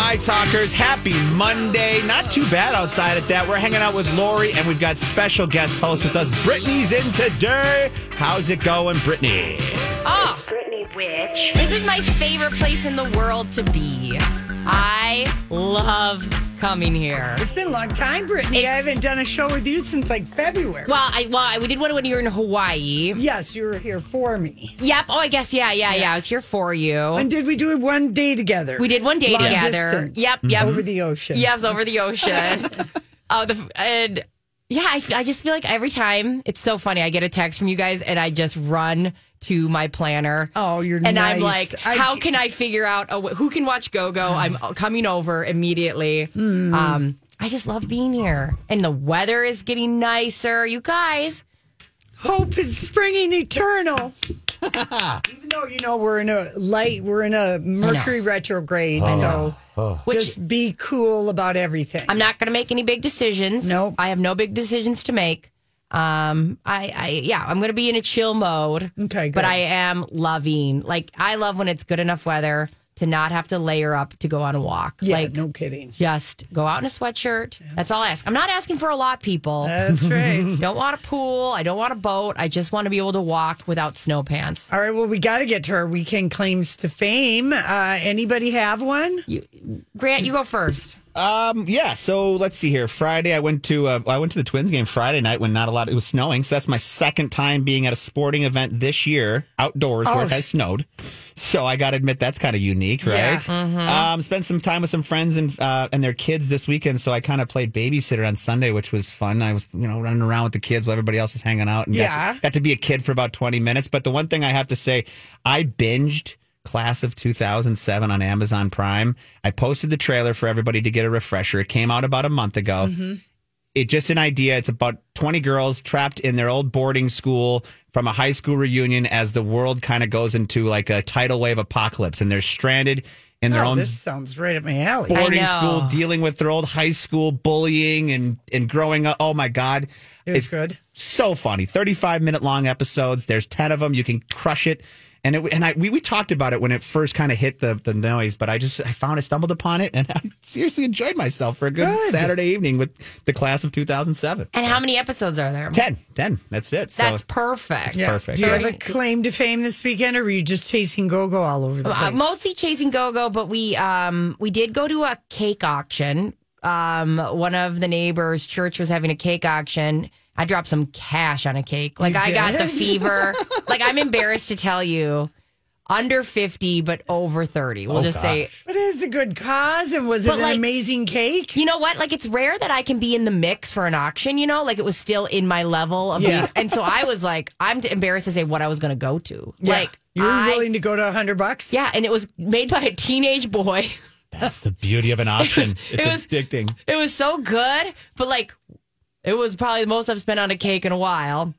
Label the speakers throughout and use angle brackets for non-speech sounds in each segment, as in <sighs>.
Speaker 1: My Talkers, happy Monday. Not too bad outside at that. We're hanging out with Lori, and we've got special guest host with us. Brittany's in today. How's it going, Brittany?
Speaker 2: Oh, Brittany Witch. This is my favorite place in the world to be. I love coming here.
Speaker 3: It's been a long time, Brittany. I haven't done a show with you since like February.
Speaker 2: Well, I well, I- we did one when you were in Hawaii.
Speaker 3: yes, you were here for me.
Speaker 2: Yep. Oh, I guess yeah, yeah, yeah. I was here for you.
Speaker 3: And did we do it one day together?
Speaker 2: We did one day
Speaker 3: Long
Speaker 2: together.
Speaker 3: distance.
Speaker 2: Yep, mm-hmm. yep.
Speaker 3: Over the ocean.
Speaker 2: Yeah, it was over the ocean. <laughs> oh, the and yeah, I, I just feel like every time it's so funny. I get a text from you guys, and I just run to my planner.
Speaker 3: Oh, you're nice.
Speaker 2: and I'm like,
Speaker 3: I
Speaker 2: how
Speaker 3: ca-
Speaker 2: can I figure out a, w- who can watch Go Go? I'm coming over immediately.
Speaker 3: Mm-hmm.
Speaker 2: Um, I just love being here, and the weather is getting nicer. You guys,
Speaker 3: Hope is springing eternal. <laughs> Even though you know we're in a light, we're in a Mercury retrograde, so
Speaker 2: which
Speaker 3: just be cool about everything.
Speaker 2: I'm not going to make any big decisions.
Speaker 3: Nope.
Speaker 2: I have no big decisions to make. Um, I, I, yeah, I'm going to be in a chill mode.
Speaker 3: Okay,
Speaker 2: But. I am loving, like, I love when it's good enough weather to not have to layer up to go on a walk.
Speaker 3: yeah,
Speaker 2: like,
Speaker 3: no kidding.
Speaker 2: just go out in a sweatshirt. That's all I ask. I'm not asking for a lot, people.
Speaker 3: That's right. <laughs>
Speaker 2: don't want a pool. I don't want a boat. I just want to be able to walk without snow pants.
Speaker 3: All right, well, we got to get to our weekend claims to fame. Uh, anybody have one?
Speaker 2: Grant, you go first.
Speaker 1: Um, yeah. So let's see here. Friday, I went to uh, I went to the Twins game Friday night when not a lot. It was snowing, so that's my second time being at a sporting event this year outdoors where
Speaker 3: Oh.
Speaker 1: it has snowed. So I got to admit that's kind of unique, right?
Speaker 3: Yeah.
Speaker 1: Um, spent some time with some friends and uh, and their kids this weekend. So I kind of played babysitter on Sunday, which was fun. I was you know running around with the kids while everybody else was hanging out. And got-
Speaker 3: Yeah.
Speaker 1: got to be a kid for about twenty minutes. But the one thing I have to say, I binged. Class of 2007 on Amazon Prime. I posted the trailer for everybody to get a refresher. It came out about a month ago. It's just an idea. It's about 20 girls trapped in their old boarding school from a high school reunion as the world kind of goes into like a tidal wave apocalypse and they're stranded in their
Speaker 3: Oh,
Speaker 1: own
Speaker 3: this sounds right up my alley.
Speaker 1: boarding school dealing with their old high school bullying and and growing up. Oh my god.
Speaker 3: It was
Speaker 1: It's
Speaker 3: good.
Speaker 1: so funny. 35 minute long episodes. There's 10 of them. You can crush it. And it, and I we, we talked about it when it first kind of hit the, the noise, but I just I found I stumbled upon it and <laughs> I seriously enjoyed myself for a good,
Speaker 3: Good.
Speaker 1: Saturday evening with the class of 2007.
Speaker 2: And how many episodes are there?
Speaker 1: 10, 10. That's it. So
Speaker 2: That's perfect.
Speaker 3: Yeah.
Speaker 1: perfect.
Speaker 3: Do you have a claim to fame this weekend, or were you just chasing go-go all over the
Speaker 2: Uh,
Speaker 3: place?
Speaker 2: mostly chasing go-go, but we um we did go to a cake auction. Um, one of the neighbors' church was having a cake auction. I dropped some cash on a cake. Like
Speaker 3: You
Speaker 2: I got the <laughs> fever. like I'm embarrassed to tell you, under fifty, but over thirty. We'll
Speaker 1: Oh,
Speaker 2: just say.
Speaker 3: But it is a good cause, and was it an
Speaker 2: like-
Speaker 3: amazing cake?
Speaker 2: You know what? Like it's rare that I can be in the mix for an auction. You know, like it was still in my level of.
Speaker 3: Yeah.
Speaker 2: being- and so I was like, I'm embarrassed to say what I was going to go to.
Speaker 3: Yeah.
Speaker 2: Like
Speaker 3: you're
Speaker 2: I-
Speaker 3: willing to go to a hundred bucks?
Speaker 2: Yeah, and it was made by a teenage boy.
Speaker 1: That's the beauty of an <laughs> auction.
Speaker 2: was-
Speaker 1: it's
Speaker 2: it was-
Speaker 1: addicting.
Speaker 2: It was so good, but like it was probably the most I've spent on a cake in a while.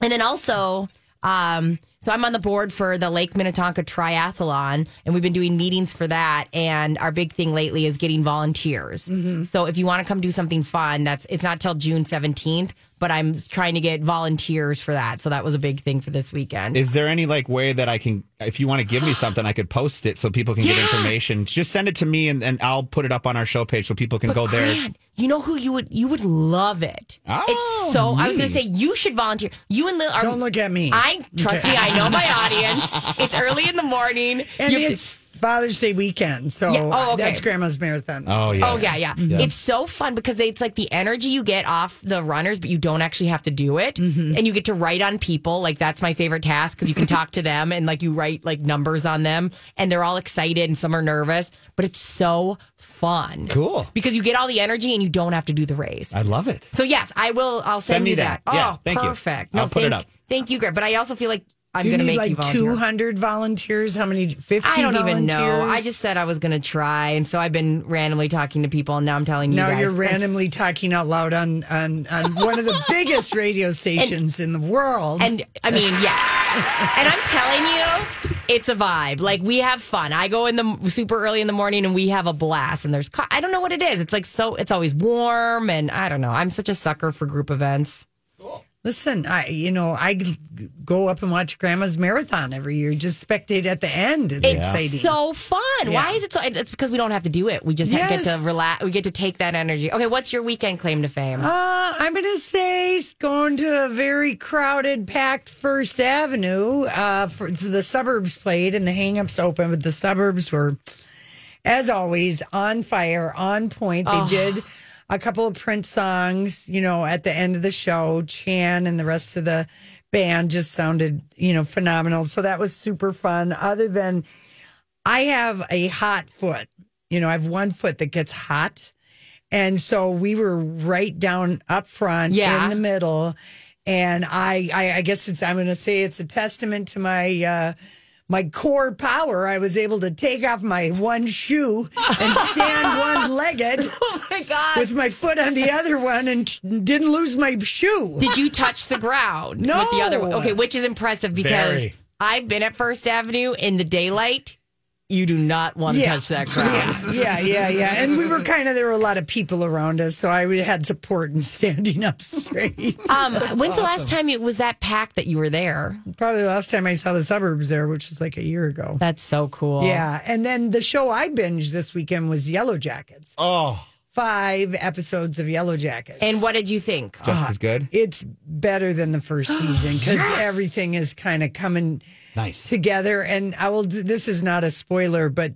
Speaker 2: And then also, um, so I'm on the board for the Lake Minnetonka Triathlon, and we've been doing meetings for that. And our big thing lately is getting volunteers. So if you want to come do something fun, that's it's not till June 17th, but I'm trying to get volunteers for that. So that was a big thing for this weekend.
Speaker 1: Is there any like way that I can, if you want to give me <gasps> something, I could post it so people can get information. Just send it to me and, and I'll put it up on our show page so people can
Speaker 2: But
Speaker 1: go there.
Speaker 2: Grant, you know who you would you would love it.
Speaker 1: Oh,
Speaker 2: it's so. I was going to say you should volunteer. You and Lil are.
Speaker 3: Don't look at me.
Speaker 2: I trust
Speaker 3: Okay.
Speaker 2: me. I know my <laughs> audience. It's early in the morning.
Speaker 3: And
Speaker 2: You have to-
Speaker 3: it's Father's Day weekend. So
Speaker 2: Yeah. Oh, okay.
Speaker 3: that's Grandma's Marathon.
Speaker 1: Oh yeah.
Speaker 2: Oh yeah, yeah, It's so fun because it's like the energy you get off the runners, but you don't actually have to do it,
Speaker 3: Mm-hmm.
Speaker 2: and you get to write on people. Like that's my favorite task because you can talk to them and like you write like numbers on them, and they're all excited and some are nervous, but it's so fun.
Speaker 1: Cool.
Speaker 2: because you get all the energy and you don't have to do the race.
Speaker 1: I love it.
Speaker 2: So yes, I will. I'll send,
Speaker 1: Send me
Speaker 2: you
Speaker 1: that.
Speaker 2: that.
Speaker 1: Yeah,
Speaker 2: oh,
Speaker 1: thank you.
Speaker 2: perfect.
Speaker 1: I'll put it
Speaker 2: thank,
Speaker 1: up.
Speaker 2: Thank you, Greg. But I also feel like I'm going to
Speaker 3: need
Speaker 2: make you
Speaker 3: like
Speaker 2: volunteer.
Speaker 3: 200 volunteers? How many? 50
Speaker 2: I don't even know. I just said I was going to try, and so I've been randomly talking to people, and now I'm telling you
Speaker 3: Now
Speaker 2: guys.
Speaker 3: you're randomly talking out loud on, on, on one of the <laughs> biggest radio stations in the world.
Speaker 2: And I mean, yeah. and I'm telling you, it's a vibe. Like we have fun. I go in the super early in the morning and we have a blast. And there's, I don't know what it is. It's like so, it's always warm. And I don't know. I'm such a sucker for group events.
Speaker 3: Listen, I you know I go up and watch Grandma's marathon every year. Just spectate at the end. It's
Speaker 2: It's
Speaker 3: exciting.
Speaker 2: so fun. Why is it so? It's because we don't have to do it. We just ha- get to relax. We get to take that energy. Okay, what's your weekend claim to fame?
Speaker 3: Uh, I'm going to say going to a very crowded, packed First Avenue. Uh, for the suburbs played and the hangups open, but the suburbs were, as always, on fire, on point. They did a couple of Prince songs, you know, at the end of the show. Chan and the rest of the band just sounded, you know, phenomenal. So that was super fun. Other than I have a hot foot. You know, I have one foot that gets hot. And so we were right down up front
Speaker 2: Yeah.
Speaker 3: in the middle. And I, I, I guess it's, I'm going to say it's a testament to my, uh, my core power. I was able to take off my one shoe and stand <laughs> one legged
Speaker 2: oh my God.
Speaker 3: with my foot on the other one and t- didn't lose my shoe.
Speaker 2: Did you touch the ground
Speaker 3: No.
Speaker 2: with the other one? Okay, which is impressive because
Speaker 1: Very.
Speaker 2: I've been at First Avenue in the daylight. You do not want to
Speaker 3: Yeah.
Speaker 2: touch that ground.
Speaker 3: Yeah, yeah, yeah. yeah. And we were kind of, there were a lot of people around us. So I had support in standing up <laughs> straight.
Speaker 2: Um, when's the last time it was that packed that you were there?
Speaker 3: Probably the last time I saw the suburbs there, which was like a year ago.
Speaker 2: That's so cool.
Speaker 3: Yeah. And then the show I binged this weekend was Yellow Jackets.
Speaker 1: Oh,
Speaker 3: Five episodes of Yellow Jackets.
Speaker 2: And what did you think?
Speaker 1: just as good.
Speaker 3: it's better than the first season because <gasps> everything is kind of coming
Speaker 1: Nice.
Speaker 3: together. And I will, this is not a spoiler, but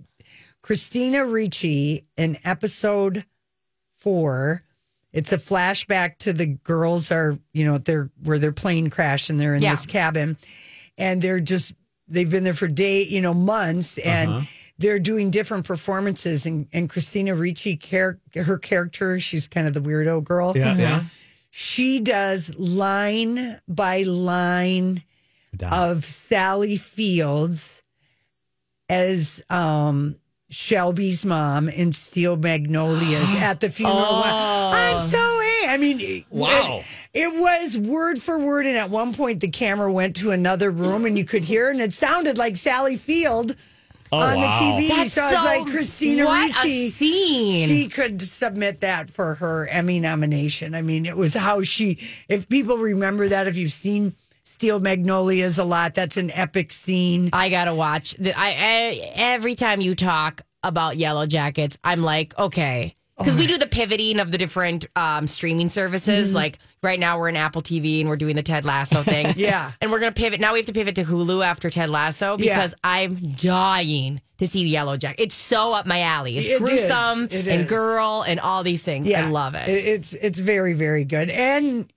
Speaker 3: Christina Ricci in episode four, it's a flashback to the girls are, you know, they're where their plane crashed and they're in
Speaker 2: Yeah.
Speaker 3: this cabin and they're just, they've been there for day, you know, months and uh-huh. they're doing different performances. And, and Christina Ricci, char- her character, she's kind of the weirdo girl
Speaker 1: Yeah, yeah.
Speaker 3: she does line by line of Sally Fields as um Shelby's mom in Steel Magnolias <gasps> at the funeral. I'm so I mean,
Speaker 1: Wow.
Speaker 3: It, it was word for word, and at one point the camera went to another room, and you could hear, and it sounded like Sally Field on
Speaker 1: wow.
Speaker 3: the TV.
Speaker 2: That's
Speaker 3: so
Speaker 2: so-
Speaker 3: like, Christina
Speaker 2: what
Speaker 3: Ricci
Speaker 2: a scene.
Speaker 3: she could submit that for her Emmy nomination. I mean, it was how she, if people remember that, if you've seen Steel Magnolias a lot, that's an epic scene.
Speaker 2: I gotta watch. The, I, I every time you talk about Yellow Jackets, I'm like, okay, because we do the pivoting of the different um, streaming services. Like right now, we're in Apple TV and we're doing the Ted Lasso <laughs> thing.
Speaker 3: Yeah.
Speaker 2: and we're gonna pivot. Now we have to pivot to Hulu after Ted Lasso
Speaker 3: Yeah.
Speaker 2: because I'm dying to see the Yellow Jacket. It's so up my alley. It's
Speaker 3: It
Speaker 2: gruesome
Speaker 3: It
Speaker 2: and girl and all these things. Yeah. I love it.
Speaker 3: It's it's very very good. And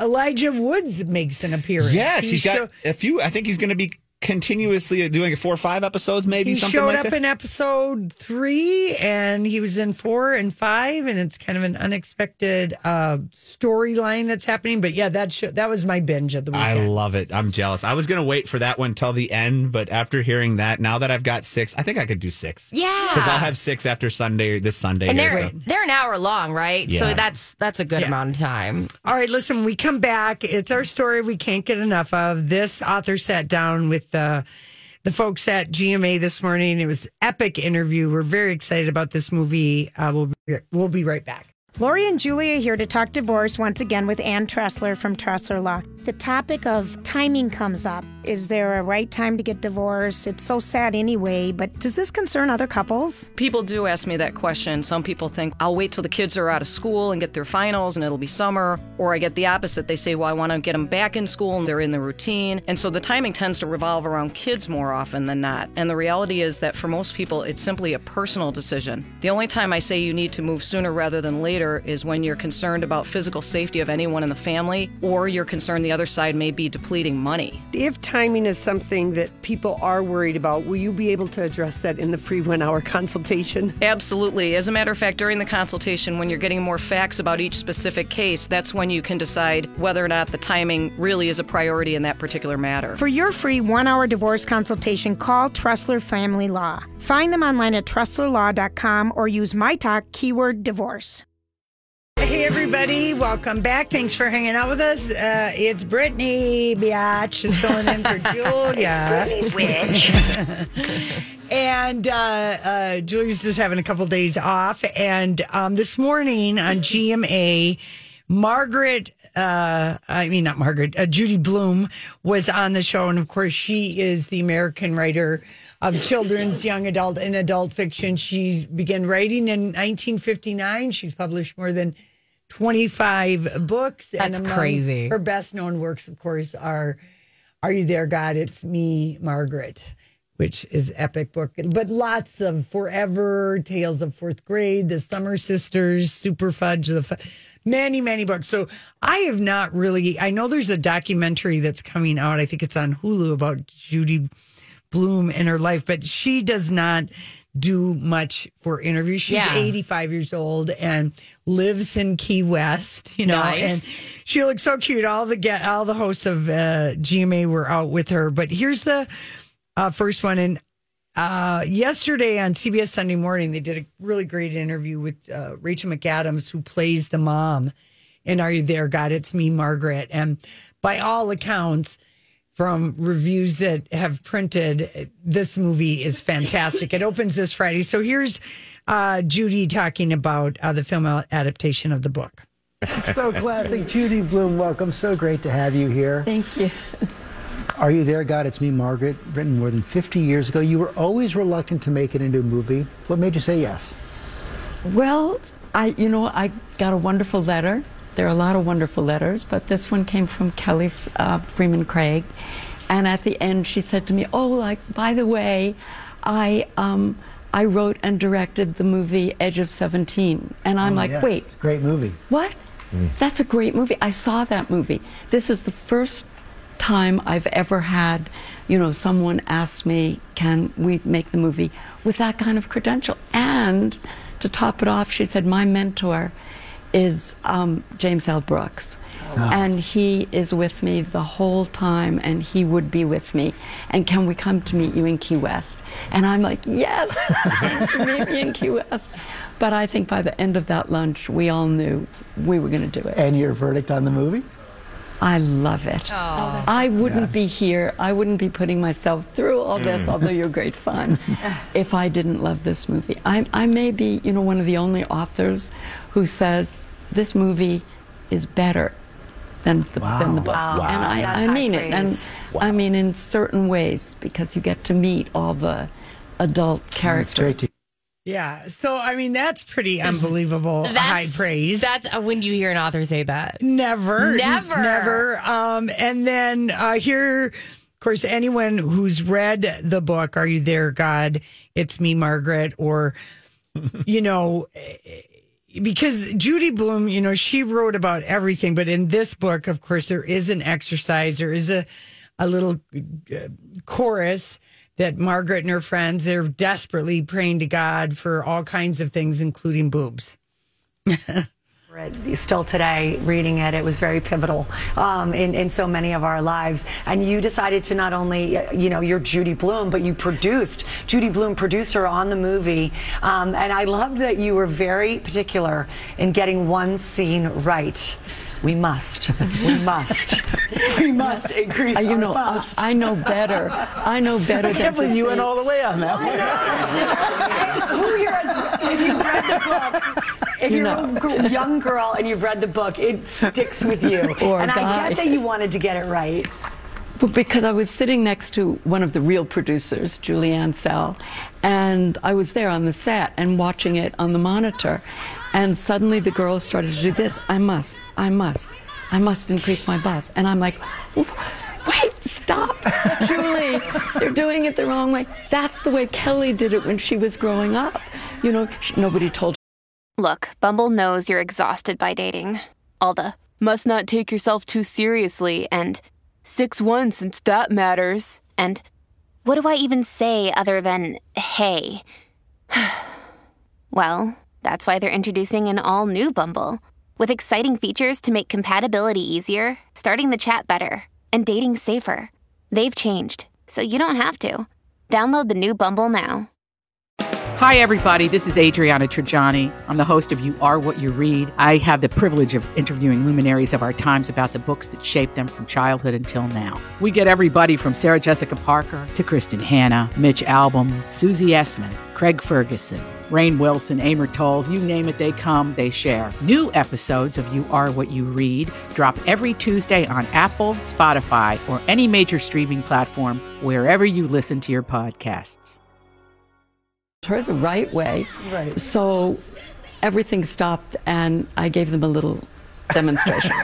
Speaker 3: Elijah Woods makes an appearance.
Speaker 1: Yes,
Speaker 3: He
Speaker 1: he's got
Speaker 3: show-
Speaker 1: a few. I think he's going to be continuously doing four or five episodes, maybe
Speaker 3: He
Speaker 1: something
Speaker 3: showed
Speaker 1: like
Speaker 3: up
Speaker 1: that.
Speaker 3: in episode three, and he was in four and five, and it's kind of an unexpected uh, storyline that's happening. But yeah, that show, that was my binge of the
Speaker 1: week.
Speaker 3: I
Speaker 1: love it. I'm jealous. I was going to wait for that one till the end, but after hearing that, now that I've got six, I think I could do six.
Speaker 2: yeah,
Speaker 1: Because I'll have six after Sunday, this Sunday.
Speaker 2: and
Speaker 1: here,
Speaker 2: they're
Speaker 1: so.
Speaker 2: they're an hour long, right?
Speaker 1: Yeah.
Speaker 2: So that's that's a good
Speaker 3: Yeah.
Speaker 2: amount of time.
Speaker 3: All right, listen, we come back. It's our story we can't get enough of. This author sat down with the the folks at GMA this morning. It was epic interview. We're very excited about this movie. Uh, we'll be, we'll be right back.
Speaker 4: Lori and Julia here to talk divorce once again with Ann Tressler from Tressler Law. The topic of timing comes up. Is there a right time to get divorced? It's so sad anyway, but does this concern other couples?
Speaker 5: People do ask me that question. Some people think I'll wait till the kids are out of school and get their finals and it'll be summer. Or I get the opposite. They say, well, I want to get them back in school and they're in the routine. And so the timing tends to revolve around kids more often than not. And the reality is that for most people, it's simply a personal decision. The only time I say you need to move sooner rather than later is when you're concerned about physical safety of anyone in the family or you're concerned the other side may be depleting money.
Speaker 6: If timing is something that people are worried about, will you be able to address that in the free one hour <laughs> consultation?
Speaker 5: Absolutely. As a matter of fact, during the consultation, when you're getting more facts about each specific case, that's when you can decide whether or not the timing really is a priority in that particular matter.
Speaker 4: For your free one hour divorce consultation, call Tressler Family Law. Find them online at TresslerLaw.com or use my talk keyword divorce.
Speaker 3: Hey, everybody, welcome back. Thanks for hanging out with us. Uh, it's Brittany Biatch is filling in for <laughs> Julia. <laughs> and uh, uh, Julia's just having a couple days off. And um, this morning on GMA, Margaret, uh, I mean, not Margaret, uh, Judy Blume was on the show. And of course, she is the American writer of children's, young adult, and adult fiction. She began writing in 1959. She's published more than 25 books.
Speaker 2: That's crazy.
Speaker 3: Her best known works, of course, are Are You There, God? It's Me, Margaret, which is epic book, but lots of Forever, Tales of Fourth Grade, The Summer Sisters, Super Fudge, the fu- many, many books. So I have not really, I know there's a documentary that's coming out. I think it's on Hulu about Judy Blume in her life, but she does not do much for interviews. She's
Speaker 2: Yeah.
Speaker 3: 85 years old and lives in Key West, you know,
Speaker 2: Nice.
Speaker 3: and she looks so cute. All the get all the hosts of uh, GMA were out with her. But here's the uh, first one. And uh, yesterday on CBS Sunday Morning, they did a really great interview with uh, Rachel McAdams, who plays the mom. And Are You There, God? It's me, Margaret. And by all accounts, from reviews that have printed, this movie is fantastic. it opens this Friday. So here's uh, Judy talking about uh, the film adaptation of the book.
Speaker 7: So classic. Judy Blume, welcome. So great to have you here.
Speaker 8: Thank you.
Speaker 7: Are You There, God? It's Me, Margaret, written more than 50 years ago. You were always reluctant to make it into a movie. What made you say yes?
Speaker 8: Well, I, you know, I got a wonderful letter. There are a lot of wonderful letters, but this one came from Kelly uh, Fremon Craig, and at the end she said to me, "Oh, like by the way, I um, I wrote and directed the movie Edge of 17," and I'm
Speaker 7: Oh,
Speaker 8: like,
Speaker 7: yes.
Speaker 8: "Wait,
Speaker 7: Great movie.
Speaker 8: What? That's a great movie. I saw that movie. This is the first time I've ever had, you know, someone ask me, can we make the movie with that kind of credential? And to top it off, she said, my mentor is um, James L. Brooks. And he is with me the whole time, and he would be with me. And can we come to meet you in Key West? And I'm like, yes, <laughs> meet me in Key West. But I think by the end of that lunch, we all knew we were going to do it.
Speaker 7: And your verdict on the movie?
Speaker 8: I love it. I wouldn't be here. I wouldn't be putting myself through all this, although you're great fun, <laughs> if I didn't love this movie. I, I may be, you know, one of the only authors who says this movie is better than the, than the book.
Speaker 7: Wow. Wow.
Speaker 8: And I,
Speaker 9: That's
Speaker 8: I
Speaker 9: high
Speaker 8: mean it. And
Speaker 9: praise.
Speaker 8: I mean in certain ways because you get to meet all the adult
Speaker 7: It's
Speaker 8: characters.
Speaker 7: great to
Speaker 3: Yeah. So, I mean, that's pretty <laughs> unbelievable high praise.
Speaker 2: That's uh, when you hear an author say that.
Speaker 3: Never,
Speaker 2: Never.
Speaker 3: never. Um, and then uh, here, of course, anyone who's read the book, "Are You There, God?" It's me, Margaret, or <laughs> you know, because Judy Blume, you know, she wrote about everything, but in this book, of course, there is an exercise. There is a a little uh, chorus that Margaret and her friends they're desperately praying to God for all kinds of things, including boobs. <laughs>
Speaker 9: Still today, reading it, it was very pivotal um, in, in so many of our lives. And you decided to not only, you know, you're Judy Blume, but you produced, Judy Blume, producer on the movie. Um, and I loved that you were very particular in getting one scene right. We must, we must, <laughs> we must increase
Speaker 8: Uh, you know, I,
Speaker 9: bust.
Speaker 8: I know better. I know better
Speaker 7: I
Speaker 8: than
Speaker 7: can't believe you went all the way on that one. <laughs>
Speaker 9: Who here has, if you read the book, if
Speaker 8: You
Speaker 9: you're
Speaker 8: know.
Speaker 9: a young girl and you've read the book, it sticks with you. <laughs>
Speaker 8: Or
Speaker 9: and I get that you wanted to get it right.
Speaker 8: But because I was sitting next to one of the real producers, Julie Ansell, and I was there on the set and watching it on the monitor. And suddenly the girls started to do this. I must, I must, I must increase my buzz. And I'm like, wait, stop, <laughs> Julie, they're doing it the wrong way. That's the way Kelly did it when she was growing up. You know, sh- nobody told
Speaker 10: Look, Bumble knows you're exhausted by dating. All the must not take yourself too seriously and 6 1 since that matters. And what do I even say other than hey? <sighs> well, that's why they're introducing an all new Bumble with exciting features to make compatibility easier, starting the chat better, and dating safer. They've changed, so you don't have to. Download the new Bumble now.
Speaker 11: Hi, everybody. This is Adriana Trigiani. I'm the host of You Are What You Read. I have the privilege of interviewing luminaries of our times about the books that shaped them from childhood until now. We get everybody from Sarah Jessica Parker to Kristin Hannah, Mitch Albom, Susie Essman, Craig Ferguson, Rainn Wilson, Amor Towles, you name it, they come, they share. New episodes of You Are What You Read drop every Tuesday on Apple, Spotify, or any major streaming platform wherever you listen to your podcasts.
Speaker 8: her the right way.
Speaker 6: Right.
Speaker 8: So everything stopped, and I gave them a little demonstration. <laughs>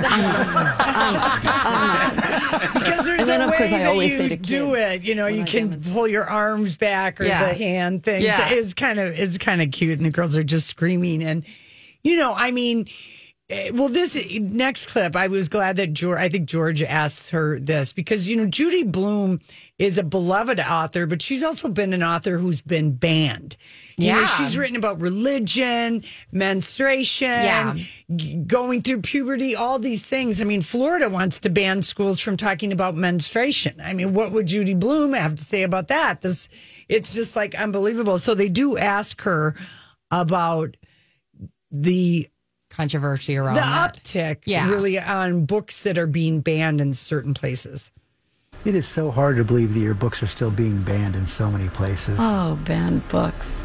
Speaker 3: Because there's
Speaker 8: And then,
Speaker 3: a
Speaker 8: of
Speaker 3: way
Speaker 8: course, I
Speaker 3: that
Speaker 8: always
Speaker 3: you
Speaker 8: say to
Speaker 3: do it. You know, you
Speaker 8: I
Speaker 3: can pull your arms back or
Speaker 2: Yeah.
Speaker 3: the hand thing.
Speaker 2: Yeah.
Speaker 3: So it's kind of it's kind of cute, and the girls are just screaming. And you know, I mean, eh, well, this next clip, I was glad that George. I think George asked her this because you know Judy Blume is a beloved author, but she's also been an author who's been banned. You know,
Speaker 2: Yeah.
Speaker 3: she's written about religion, menstruation,
Speaker 2: Yeah.
Speaker 3: g- going through puberty, all these things. I mean, Florida wants to ban schools from talking about menstruation. I mean, what would Judy Blume have to say about that? This, it's just like unbelievable. So they do ask her about the
Speaker 2: Controversy around
Speaker 3: the
Speaker 2: that.
Speaker 3: uptick,
Speaker 2: Yeah.
Speaker 3: really on books that are being banned in certain places.
Speaker 7: It is so hard to believe that your books are still being banned in so many places.
Speaker 8: Oh, banned books.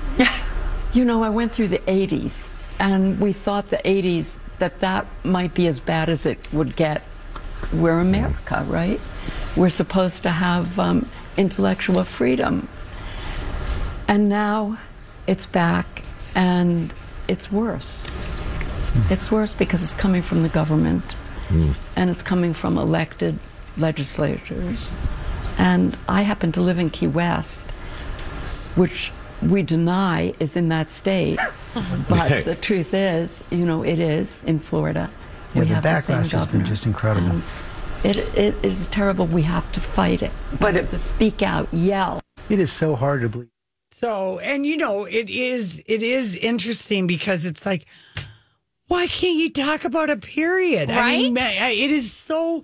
Speaker 8: You know, I went through the 80s, and we thought the 80s that that might be as bad as it would get. We're America, right? We're supposed to have um, intellectual freedom. And now it's back, and it's worse. It's worse because it's coming from the government, and it's coming from elected legislators. And I happen to live in Key West, which we deny is in that state. <laughs> But the truth is, you know, it is in Florida.
Speaker 7: Yeah,
Speaker 8: we
Speaker 7: the
Speaker 8: have the same
Speaker 7: backlash has been just incredible.
Speaker 8: And it, it is terrible. We have to fight it. But we have to speak out, yell.
Speaker 7: It is so hard to believe.
Speaker 3: So, and you know, it is it is interesting because it's like, why can't you talk about a period? I mean,
Speaker 2: Right?
Speaker 3: it is so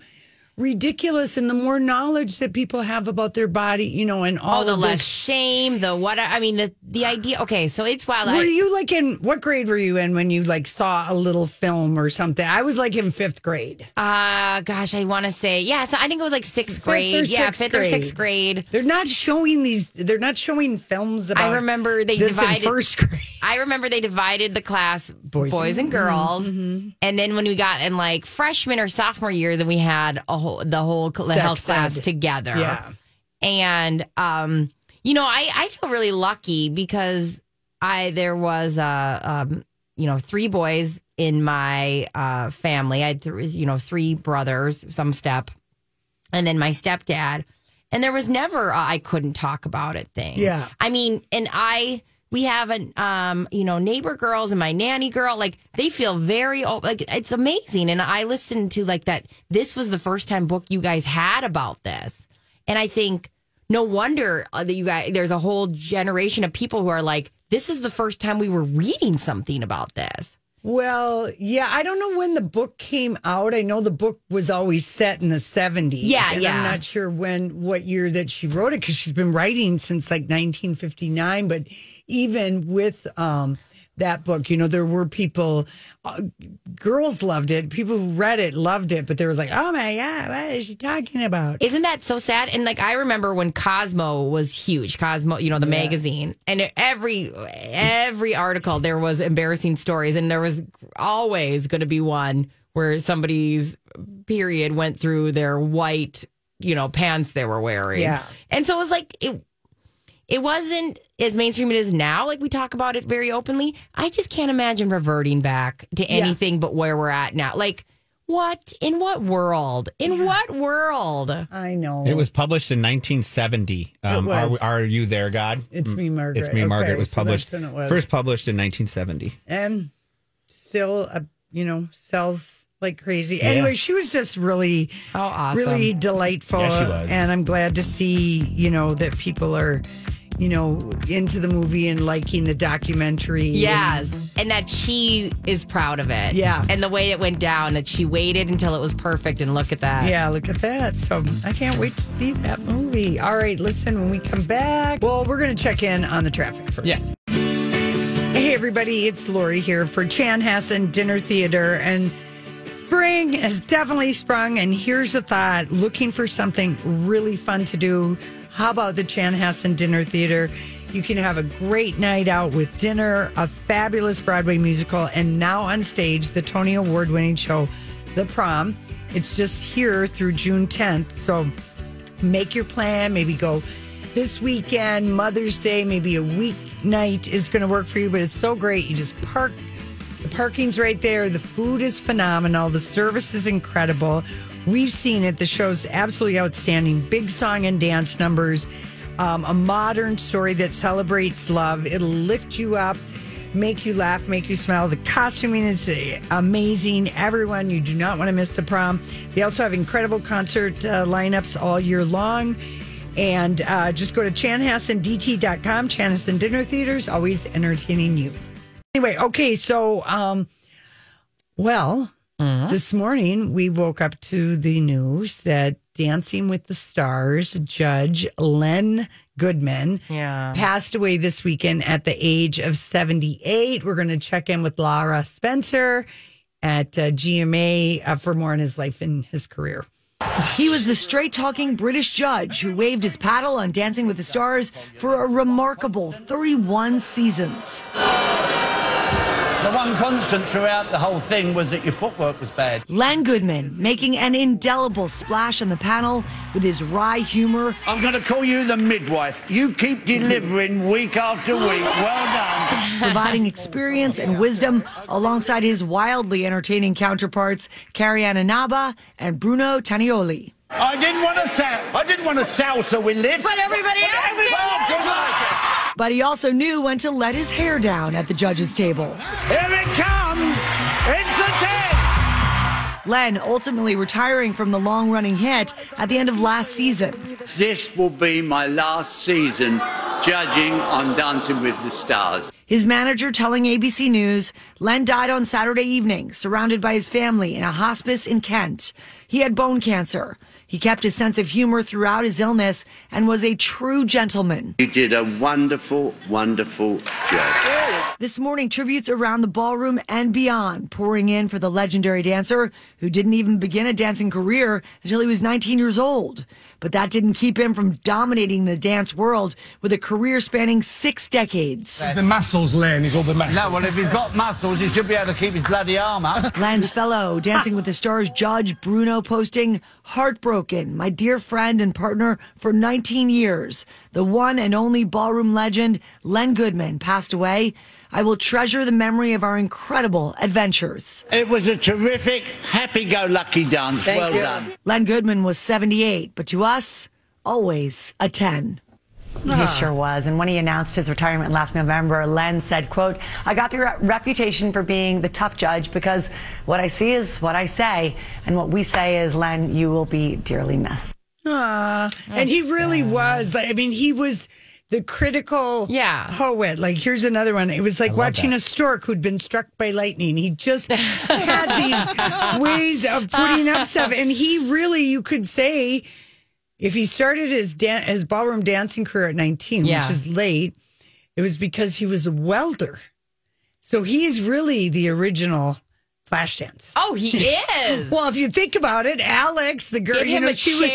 Speaker 3: ridiculous, and the more knowledge that people have about their body, you know, and oh, all
Speaker 2: Oh, the less
Speaker 3: this.
Speaker 2: shame, the what? I mean, the the idea. Okay, so it's wild.
Speaker 3: Were
Speaker 2: I,
Speaker 3: you like in what grade were you in when you like saw a little film or something? I was like in fifth grade.
Speaker 2: uh, gosh, I want to say yes. I think it was like sixth
Speaker 3: Fifth
Speaker 2: grade. yeah,
Speaker 3: sixth
Speaker 2: fifth or sixth grade.
Speaker 3: They're not showing these. They're not showing films about.
Speaker 2: I remember they
Speaker 3: this
Speaker 2: divided
Speaker 3: in first grade.
Speaker 2: I remember they divided the class boys, and, girls, and then when we got in like freshman or sophomore year, then we had a whole the whole
Speaker 3: Sex
Speaker 2: health class
Speaker 3: ed.
Speaker 2: together.
Speaker 3: Yeah.
Speaker 2: and um, you know, I I feel really lucky because I there was uh um you know three boys in my uh family. I had three you know three brothers, some step, and then my stepdad. And there was never a I couldn't talk about it thing.
Speaker 3: Yeah.
Speaker 2: I mean, and I we have an um you know neighbor girls and my nanny girl like they feel very o- like it's amazing and I listened to like that this was the first time book you guys had about this and I think no wonder uh, that you guys there's a whole generation of people who are like this is the first time we were reading something about this
Speaker 3: Well, yeah, I don't know when the book came out. I know the book was always set in the 70s.
Speaker 2: Yeah, yeah.
Speaker 3: I'm not sure when, what year that she wrote it because she's been writing since like 1959. But even with um, that book. You know, there were people, uh, girls loved it. People who read it loved it, but they were like, "Oh my god, what is she talking about?"
Speaker 2: Isn't that so sad? And like I remember when Cosmo was huge, Cosmo, you know, the
Speaker 3: Yeah.
Speaker 2: magazine, and every every article there was embarrassing stories, and there was always going to be one where somebody's period went through their white, you know, pants they were wearing.
Speaker 3: Yeah.
Speaker 2: and so it was like it. It wasn't as mainstream it is now. Like we talk about it very openly. I just can't imagine reverting back to
Speaker 3: Yeah.
Speaker 2: anything but where we're at now. Like what? In what world? In what world?
Speaker 3: I know.
Speaker 1: It was published in 1970. Um, Are, are you there, God?
Speaker 3: It's Me, Margaret.
Speaker 1: It's me, Margaret.
Speaker 3: Okay,
Speaker 1: It was
Speaker 3: so
Speaker 1: published
Speaker 3: that's it was.
Speaker 1: first published in 1970.
Speaker 3: and still, uh, you know, sells like crazy.
Speaker 1: Yeah.
Speaker 3: Anyway, she was just really,
Speaker 2: Oh, awesome.
Speaker 3: really delightful.
Speaker 1: Yeah, she was.
Speaker 3: And I'm glad to see, you know, that people are, you know, into the movie and liking the documentary.
Speaker 2: Yes. And that she is proud of it.
Speaker 3: Yeah.
Speaker 2: And the way it went down, that she waited until it was perfect. And look at that.
Speaker 3: Yeah, look at that. So I can't wait to see that movie. All right, listen, when we come back, well, we're going to check in on the traffic first.
Speaker 1: Yeah.
Speaker 3: Hey, everybody, it's Lori here for Chanhassen Dinner Theater. And spring has definitely sprung. And here's a thought looking for something really fun to do. How about the Chanhassen Dinner Theater? You can have a great night out with dinner, a fabulous Broadway musical, and now on stage, the Tony Award winning show, The Prom. It's just here through June 10th. So make your plan. Maybe go this weekend, Mother's Day, maybe a weeknight is going to work for you. But it's so great. You just park. The parking's right there. The food is phenomenal. The service is incredible. We've seen it. The show's absolutely outstanding. Big song and dance numbers. Um, a modern story that celebrates love. It'll lift you up, make you laugh, make you smile. The costuming is uh, amazing. Everyone, you do not want to miss the prom. They also have incredible concert uh, lineups all year long. And uh, just go to chanhassendt.com. Chanhassen Dinner Theaters, always entertaining you. Anyway, okay, so, um, well, this morning we woke up to the news that Dancing with the Stars judge Len Goodman
Speaker 2: Yeah.
Speaker 3: passed away this weekend at the age of 78. We're going to check in with Laura Spencer at uh, GMA uh, for more on his life and his career.
Speaker 12: He was the straight talking British judge who waved his paddle on Dancing with the Stars for a remarkable 31 seasons.
Speaker 13: The one constant throughout the whole thing was that your footwork was bad.
Speaker 12: Len Goodman making an indelible splash on the panel with his wry humor.
Speaker 13: I'm going to call you the midwife. You keep delivering week after week. Well done. <laughs>
Speaker 12: providing experience and wisdom alongside his wildly entertaining counterparts, Carrie Naba and Bruno Tonioli.
Speaker 13: I didn't want to sal- I didn't want to salsa with lift.
Speaker 12: But everybody else
Speaker 13: Everybody
Speaker 12: did.
Speaker 13: Oh, else like it.
Speaker 12: But he also knew when to let his hair down at the judges' table.
Speaker 13: Here it comes. It's the ten.
Speaker 12: Len ultimately retiring from the long running hit at the end of last season.
Speaker 13: This will be my last season judging on Dancing with the Stars.
Speaker 12: His manager telling ABC News Len died on Saturday evening, surrounded by his family in a hospice in Kent. He had bone cancer. He kept his sense of humor throughout his illness and was a true gentleman.
Speaker 14: You did a wonderful, wonderful job.
Speaker 12: This morning, tributes around the ballroom and beyond pouring in for the legendary dancer who didn't even begin a dancing career until he was 19 years old. But that didn't keep him from dominating the dance world with a career spanning six decades.
Speaker 13: The muscles, Len. He's all the muscles. No, well, if he's got muscles, he should be able to keep his bloody arm up. <laughs>
Speaker 12: Len's fellow Dancing with the Stars judge Bruno posting, Heartbroken, my dear friend and partner for 19 years. The one and only ballroom legend, Len Goodman, passed away. I will treasure the memory of our incredible adventures.
Speaker 13: It was a terrific, happy-go-lucky dance. well done.
Speaker 12: Len Goodman was 78, but to us, always a 10.
Speaker 9: He sure was. And when he announced his retirement last November, Len said, quote, I got the re- reputation for being the tough judge because what I see is what I say. And what we say is, Len, you will be dearly missed.
Speaker 3: Ah, and he really was. I mean, he was the critical
Speaker 2: Yeah.
Speaker 3: poet. Like, here's another one. It was like watching a stork who'd been struck by lightning. He just had these <laughs> ways of putting up stuff, and he really, you could say, if he started his dan- his ballroom dancing career at 19,
Speaker 2: Yeah.
Speaker 3: which is late, it was because he was a welder. So he's really the original Flashdance.
Speaker 2: Oh, he <laughs> is.
Speaker 3: Well, if you think about it, Alex, the girl,
Speaker 2: Get
Speaker 3: you know, she was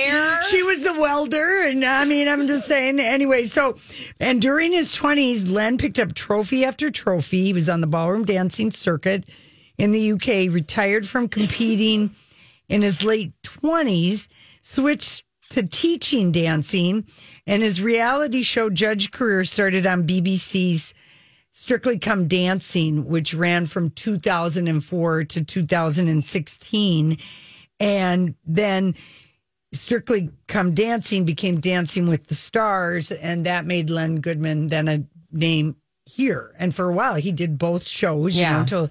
Speaker 3: she was the welder, and I mean, I'm just saying. Anyway, so and during his 20s, Len picked up trophy after trophy. He was on the ballroom dancing circuit in the UK. Retired from competing in his late 20s, switched to teaching dancing, and his reality show judge career started on BBC's Strictly Come Dancing, which ran from 2004 to 2016. And then Strictly Come Dancing became Dancing with the Stars. And that made Len Goodman then a name here. And for a while, he did both shows, you know, until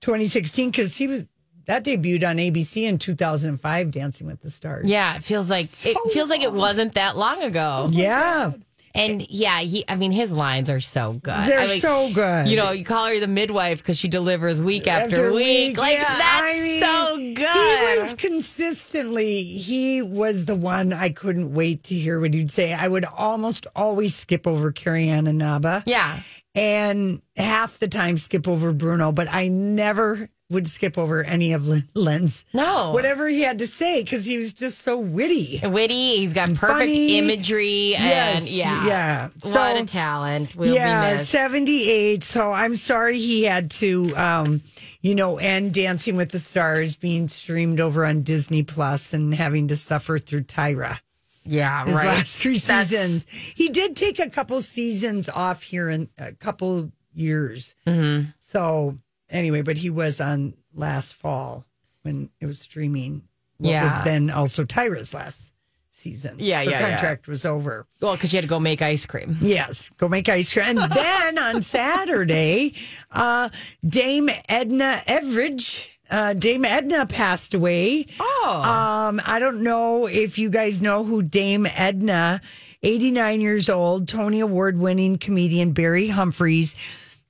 Speaker 3: 2016, because he was. That debuted on ABC in 2005, Dancing with the Stars.
Speaker 2: Yeah, it feels like it feels like it wasn't that long ago.
Speaker 3: Yeah.
Speaker 2: And yeah, he I mean his lines are so good.
Speaker 3: They're
Speaker 2: I mean,
Speaker 3: so good.
Speaker 2: You know, you call her the midwife because she delivers week after,
Speaker 3: After
Speaker 2: week. Like
Speaker 3: yeah,
Speaker 2: that's
Speaker 3: I mean,
Speaker 2: so good.
Speaker 3: He was consistently, he was the one I couldn't wait to hear what he'd say. I would almost always skip over Carrie Ann Inaba.
Speaker 2: Yeah.
Speaker 3: And half the time skip over Bruno, but I never would skip over any of Len's.
Speaker 2: No.
Speaker 3: Whatever he had to say, because he was just so witty.
Speaker 2: Witty, he's got perfect
Speaker 3: Funny.
Speaker 2: imagery and
Speaker 3: Yes,
Speaker 2: yeah.
Speaker 3: yeah.
Speaker 2: what
Speaker 3: So-
Speaker 2: a talent. Will
Speaker 3: yeah, 78. So I'm sorry he had to, um, you know, end Dancing with the Stars being streamed over on Disney Plus and having to suffer through Tyra.
Speaker 2: Yeah,
Speaker 3: His
Speaker 2: right.
Speaker 3: last three
Speaker 2: That's-
Speaker 3: seasons. He did take a couple seasons off here in a couple years.
Speaker 2: Mm-hmm.
Speaker 3: So anyway, but he was on last fall when it was streaming. What
Speaker 2: Yeah.
Speaker 3: was then also Tyra's last season.
Speaker 2: Yeah,
Speaker 3: Her
Speaker 2: yeah, yeah.
Speaker 3: contract was over.
Speaker 2: Well, because you had to go make ice cream.
Speaker 3: Yes, go make ice cream. And then on <laughs> Saturday, uh, Dame Edna Everage, uh, Dame Edna passed away.
Speaker 2: Oh.
Speaker 3: Um, I don't know if you guys know who Dame Edna, 89 years old, Tony Award winning comedian Barry Humphries.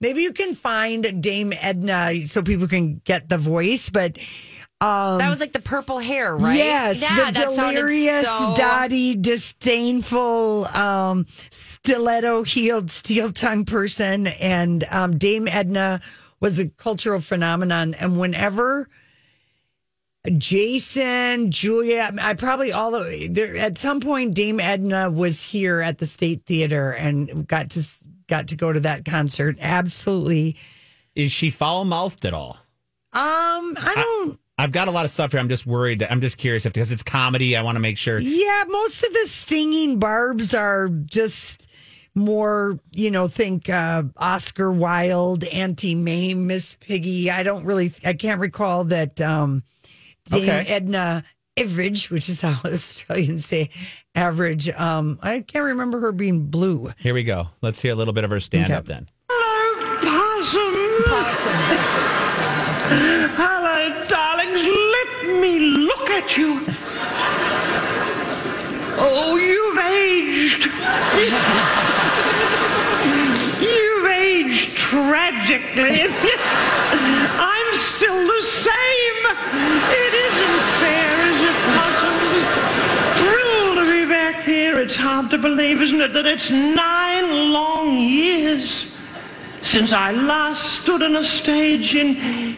Speaker 3: Maybe you can find Dame Edna so people can get the voice, but um,
Speaker 2: that was like the purple hair, right?
Speaker 3: Yes,
Speaker 2: Yeah,
Speaker 3: the
Speaker 2: that sounded
Speaker 3: delirious,
Speaker 2: so-
Speaker 3: dotty, disdainful, um, stiletto heeled, steel tongue person. And um, Dame Edna was a cultural phenomenon. And whenever Jason, Julia, I probably all the there at some point Dame Edna was here at the State Theater and got to got to go to that concert. Absolutely.
Speaker 1: Is she foul mouthed at all?
Speaker 3: Um, I don't.
Speaker 1: I've got a lot of stuff here. I'm just worried. I'm just curious if because it's comedy. I want to make sure.
Speaker 3: Yeah, most of the stinging barbs are just more, you know, think uh, Oscar Wilde, Auntie Mame, Miss Piggy. I don't really, I can't recall that um, Dame
Speaker 1: Okay.
Speaker 3: Edna Everage, which is how <laughs> Australians say average. Um, I can't remember her being blue.
Speaker 1: Here we go. Let's hear a little bit of her stand up then.
Speaker 13: Possums. Hello, darlings. Let me look at you. Oh, you've aged. you've aged tragically. <laughs> I'm still the same. It to believe, isn't it, that it's nine long years since I last stood on a stage in, in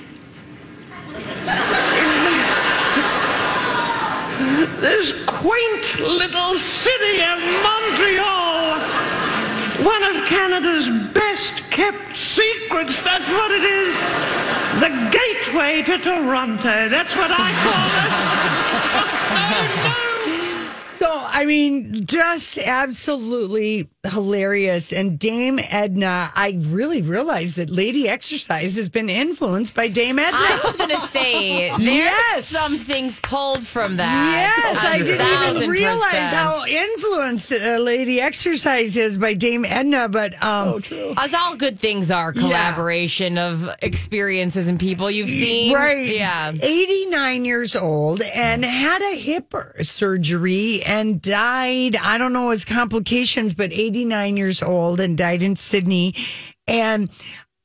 Speaker 13: this quaint little city of Montreal. One of Canada's best kept secrets, that's what it is. The gateway to Toronto, that's what I call it. <laughs>
Speaker 3: So, I mean, just absolutely hilarious. And Dame Edna, I really realized that Lady Exercise has been influenced by Dame Edna.
Speaker 2: I was going to say, <laughs> there's
Speaker 3: Yes.
Speaker 2: some things pulled from that.
Speaker 3: Yes, I didn't even realize how influenced uh, Lady Exercise is by Dame Edna. But um,
Speaker 2: As all good things are, collaboration of experiences and people you've seen.
Speaker 3: Right.
Speaker 2: Yeah.
Speaker 3: 89 years old and had a hip surgery and died. I don't know his complications, but 89 years old and died in Sydney. And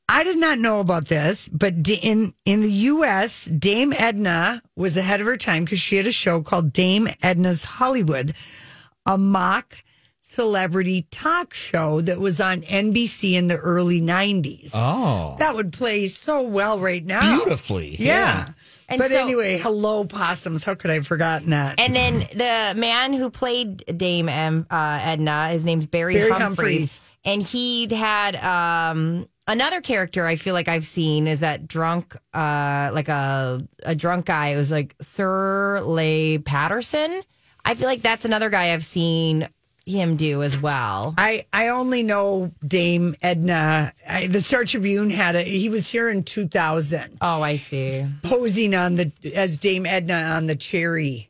Speaker 3: I did not know about this, but in, in the US, Dame Edna was ahead of her time because she had a show called Dame Edna's Hollywood, a mock celebrity talk show that was on NBC in the early 90s.
Speaker 1: Oh.
Speaker 3: That would play so well right now.
Speaker 1: Beautifully.
Speaker 3: Yeah.
Speaker 1: Yeah.
Speaker 2: And
Speaker 3: but
Speaker 2: so-
Speaker 3: anyway, hello, possums. How could I have forgotten that?
Speaker 2: And then the man who played Dame M, uh, Edna, his name's Barry,
Speaker 3: Barry
Speaker 2: Humphries,
Speaker 3: Humphries.
Speaker 2: and he had um, another character. I feel like I've seen is that drunk, uh, like a a drunk guy. It was like Sir Les Patterson. I feel like that's another guy I've seen him do as well.
Speaker 3: I, I only know Dame Edna. I, the Star Tribune had a. He was here in 2000.
Speaker 2: Oh, I see.
Speaker 3: Posing on the as Dame Edna on the Cherry.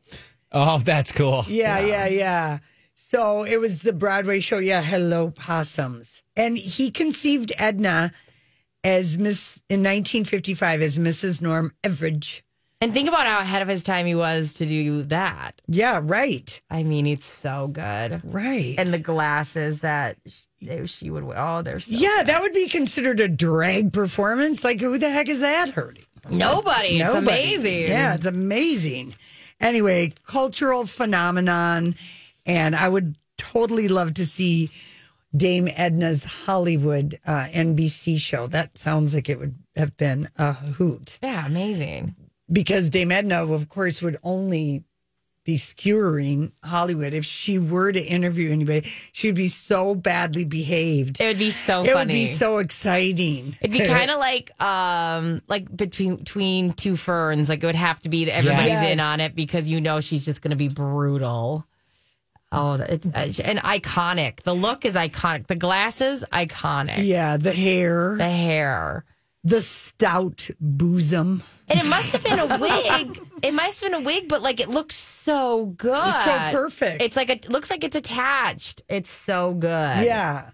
Speaker 1: Oh, that's cool.
Speaker 3: Yeah, yeah, yeah. So it was the Broadway show. Yeah, Hello Possums, and he conceived Edna as Miss in 1955 as Mrs. Norm Everage.
Speaker 2: And think about how ahead of his time he was to do that.
Speaker 3: Yeah, right.
Speaker 2: I mean, it's so good.
Speaker 3: Right.
Speaker 2: And the glasses that she, she would wear. Oh, they're so
Speaker 3: yeah, that would be considered a drag performance. Like, who the heck is that hurting?
Speaker 2: Nobody. It's amazing.
Speaker 3: Yeah, it's amazing. Anyway, cultural phenomenon. And I would totally love to see Dame Edna's Hollywood uh, NBC show. That sounds like it would have been a hoot.
Speaker 2: Yeah, amazing.
Speaker 3: Because Dame Edna, of course, would only be skewering Hollywood. If she were to interview anybody, she'd be so badly behaved.
Speaker 2: It would be so
Speaker 3: It
Speaker 2: funny.
Speaker 3: would be so exciting.
Speaker 2: It'd be <laughs> kind of like um like between between two ferns. Like it would have to be that everybody's
Speaker 3: Yes.
Speaker 2: in on it because you know she's just going to be brutal. Oh, it's uh, and iconic. The look is iconic. The glasses, iconic.
Speaker 3: Yeah, the hair,
Speaker 2: The hair.
Speaker 3: The stout bosom.
Speaker 2: And it must have been a wig. It must have been a wig, but like it looks so good.
Speaker 3: so perfect.
Speaker 2: It's like it looks like it's attached. It's so good.
Speaker 3: Yeah.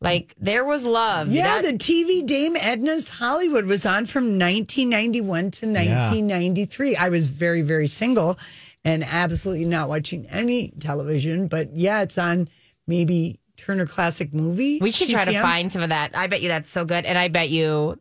Speaker 2: Like there was love.
Speaker 3: Yeah,
Speaker 2: That-
Speaker 3: the TV Dame Edna's Hollywood was on from 1991 to 1993. I was very, very single and absolutely not watching any television. But yeah, it's on maybe Turner Classic Movie.
Speaker 2: we should try to find some of that. I bet you that's so good. And I bet you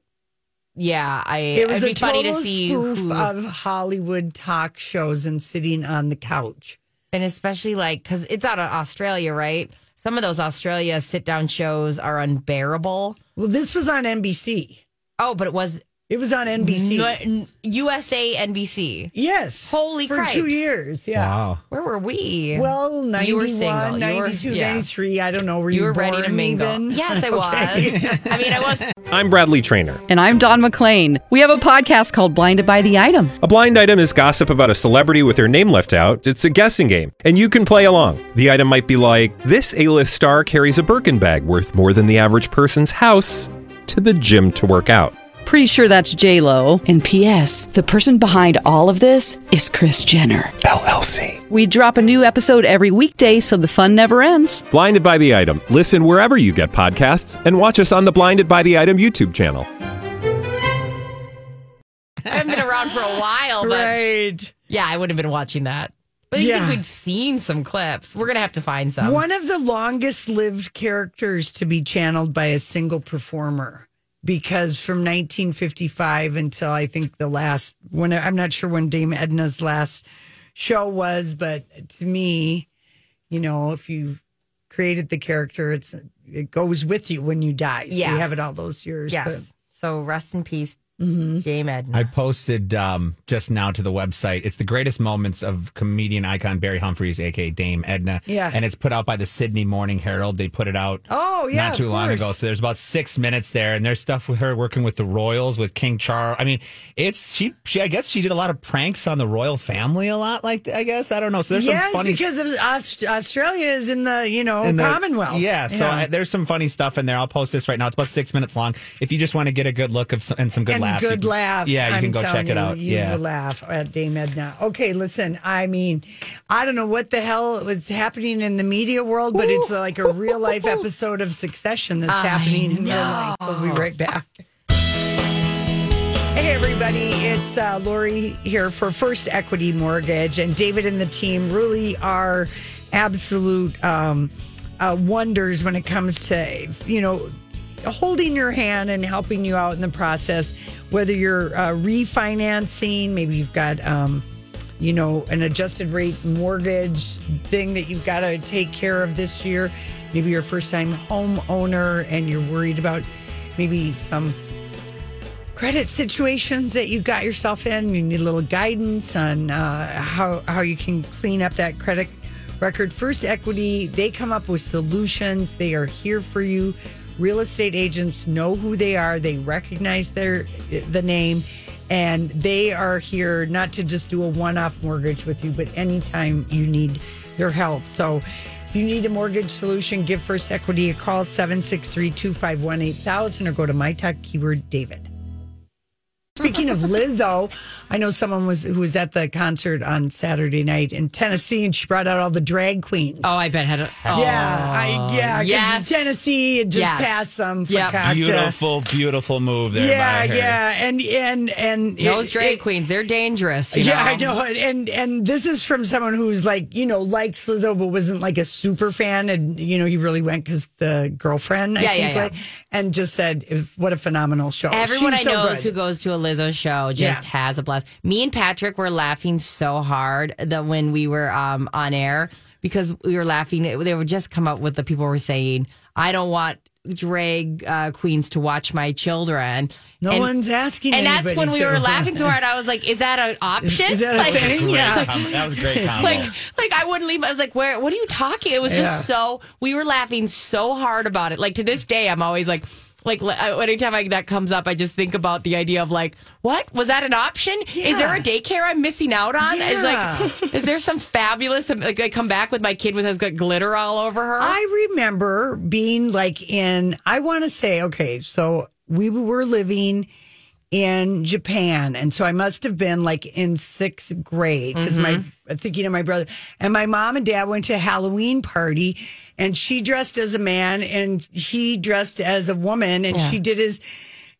Speaker 2: yeah, I
Speaker 3: It was a
Speaker 2: funny to see
Speaker 3: spoof
Speaker 2: who,
Speaker 3: of Hollywood talk shows and sitting on the couch.
Speaker 2: and especially like because it's out of Australia, right? Some of those Australia sit down shows are unbearable.
Speaker 3: Well, this was on NBC.
Speaker 2: Oh, but it was
Speaker 3: It was on NBC.
Speaker 2: N- USA NBC.
Speaker 3: yes.
Speaker 2: Holy
Speaker 3: For
Speaker 2: cripes.
Speaker 3: two years. Yeah.
Speaker 1: Wow.
Speaker 2: Where were we?
Speaker 3: Well, 91,
Speaker 2: You were single. You were-
Speaker 3: 92,
Speaker 2: yeah.
Speaker 3: 93. I don't know. Were
Speaker 2: you
Speaker 3: you,
Speaker 2: were ready to mingle.
Speaker 3: even?
Speaker 2: Yes, I <laughs> was.
Speaker 3: Okay.
Speaker 2: I mean, I was.
Speaker 15: I'm Bradley Trainer.
Speaker 16: And I'm Don McClain. We have a podcast called Blinded by the Item.
Speaker 15: A blind item is gossip about a celebrity with their name left out. It's a guessing game, and you can play along. The item might be like this: A-list star carries a Birkin bag worth more than the average person's house to the gym to work out.
Speaker 16: Pretty sure that's J Lo. And P.S. The person behind all of this is Kris Jenner
Speaker 15: LLC.
Speaker 16: We drop a new episode every weekday, so the fun never ends.
Speaker 15: Blinded by the item. Listen wherever you get podcasts, and watch us on the Blinded by the Item YouTube channel.
Speaker 2: I haven't been around for a while, but
Speaker 3: right.
Speaker 2: yeah, I wouldn't have been watching that. But I
Speaker 3: Yeah.
Speaker 2: think we'd seen some clips. We're gonna have to find some.
Speaker 3: One of the longest lived characters to be channeled by a single performer. Because from 1955 until I think the last, when I'm not sure when Dame Edna's last show was, but to me, you know, if you created the character, it's it goes with you when you die. So
Speaker 2: Yes.
Speaker 3: you have it all those years.
Speaker 2: Yes. So rest in peace,
Speaker 3: Mm-hmm.
Speaker 2: Dame Edna.
Speaker 1: I posted um, just now to the website. It's the greatest moments of comedian icon Barry Humphries, aka Dame Edna.
Speaker 3: Yeah.
Speaker 1: and it's put out by the Sydney Morning Herald. They put it out.
Speaker 3: Oh, yeah,
Speaker 1: not too long ago. So there's about six minutes there, and there's stuff with her working with the royals, with King Charles. I mean, it's she. She I guess she did a lot of pranks on the royal family. A lot, like I guess I don't know. So there's
Speaker 3: yes,
Speaker 1: some funny
Speaker 3: because of Aust- Australia is in the you know
Speaker 1: in the-
Speaker 3: Commonwealth.
Speaker 1: Yeah, so I, there's some funny stuff in there. I'll post this right now. It's about six minutes long. If you just want to get a good look of some, and some good
Speaker 3: and
Speaker 1: laughs, you
Speaker 3: good
Speaker 1: can-
Speaker 3: laughs.
Speaker 1: Yeah, you
Speaker 3: I'm
Speaker 1: can go check it
Speaker 3: you,
Speaker 1: out.
Speaker 3: You
Speaker 1: yeah,
Speaker 3: will laugh at Dame Edna. Okay, listen. I mean, I don't know what the hell was happening in the media world, but it's like a real life <laughs> episode of Succession that's
Speaker 2: I
Speaker 3: happening in real life. We'll be right back. Hey, everybody. It's uh, Lori here for First Equity Mortgage. And David and the team really are absolute um, uh, wonders when it comes to, you know, holding your hand and helping you out in the process, whether you're uh, refinancing, maybe you've got um, you know, an adjusted rate mortgage thing that you've got to take care of this year. Maybe you're a first time homeowner and you're worried about maybe some credit situations that you've got yourself in. You need a little guidance on uh, how how you can clean up that credit record. First Equity, they come up with solutions. They are here for you. Real estate agents know who they are. They recognize their the name, and they are here not to just do a one-off mortgage with you, but anytime you need their help. So. If you need a mortgage solution, give First Equity a call 763 251 8000 or go to my talk keyword David. Speaking of Lizzo, I know someone was who was at the concert on Saturday night in Tennessee, and she brought out all the drag queens.
Speaker 2: Oh, I bet had a, oh,
Speaker 3: yeah, I, yeah, 'cause
Speaker 2: yes.
Speaker 3: Tennessee had just
Speaker 2: Yes.
Speaker 3: passed some for
Speaker 2: Yep.
Speaker 1: Beautiful, beautiful move there.
Speaker 3: Yeah, yeah, and and and
Speaker 2: Those
Speaker 3: it-
Speaker 2: drag
Speaker 3: it-
Speaker 2: queens, they're dangerous. You
Speaker 3: yeah,
Speaker 2: know?
Speaker 3: I know, and and this is from someone who's like you know likes Lizzo, but wasn't like a super fan, and you know he really went because the girlfriend, I
Speaker 2: Yeah,
Speaker 3: think,
Speaker 2: yeah, yeah.
Speaker 3: went, and just said, if, "What a phenomenal show!"
Speaker 2: Everyone
Speaker 3: She's
Speaker 2: I
Speaker 3: so
Speaker 2: know
Speaker 3: good.
Speaker 2: who goes to a Lizzo show just
Speaker 3: Yeah.
Speaker 2: has a blast. Me and Patrick were laughing so hard that when we were um, on air because we were laughing. They would just come up with the people were saying, "I don't want drag uh, queens to watch my children."
Speaker 3: No
Speaker 2: And-
Speaker 3: one's asking
Speaker 2: And that's when we
Speaker 3: to.
Speaker 2: were laughing so hard. I was like, "Is that an option?
Speaker 3: is that a
Speaker 2: Like-
Speaker 3: thing? Yeah.
Speaker 1: com- that was a great <laughs> combo.
Speaker 2: like like I wouldn't leave. I was like, where? What are you talking? It was
Speaker 3: Yeah.
Speaker 2: just so. We were laughing so hard about it. Like to this day, I'm always like. Like anytime I, that comes up, I just think about the idea of like, what was that an option? Is there a daycare I'm missing out on? Is like, is there some fabulous? Like I come back with my kid with has got glitter all over her.
Speaker 3: I remember being like in, I want to say, okay, so we were living in Japan. And so I must have been like in sixth grade because my, mm-hmm. thinking of my brother. And my mom and dad went to a Halloween party and she dressed as a man and he dressed as a woman and
Speaker 2: Yeah.
Speaker 3: she did his.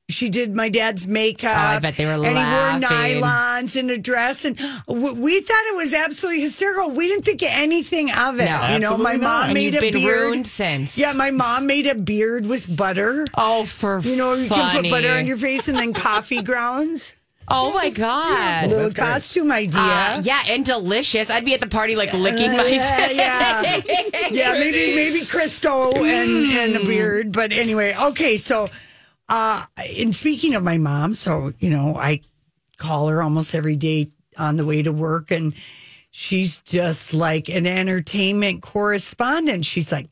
Speaker 3: She did my dad's makeup.
Speaker 2: Oh, I bet they were
Speaker 3: And he wore nylons and a dress, and w- we thought it was absolutely hysterical. We didn't think anything of it.
Speaker 2: No.
Speaker 3: you know, my mom
Speaker 1: not.
Speaker 2: and
Speaker 3: made
Speaker 2: you've
Speaker 3: a
Speaker 2: been
Speaker 3: beard.
Speaker 2: ruined since.
Speaker 3: Yeah, my mom made a beard with butter.
Speaker 2: Oh, for
Speaker 3: You know, you can put butter on your face and then coffee <laughs> grounds.
Speaker 2: Oh my god.
Speaker 3: little costume idea.
Speaker 2: Uh, yeah, and delicious. I'd be at the party like licking my
Speaker 3: yeah, yeah, <laughs> yeah. Maybe maybe Crisco and and
Speaker 2: Mm.
Speaker 3: a beard. But anyway, okay. So, uh, and speaking of my mom, so you know, I call her almost every day on the way to work, and she's just like an entertainment correspondent. She's like.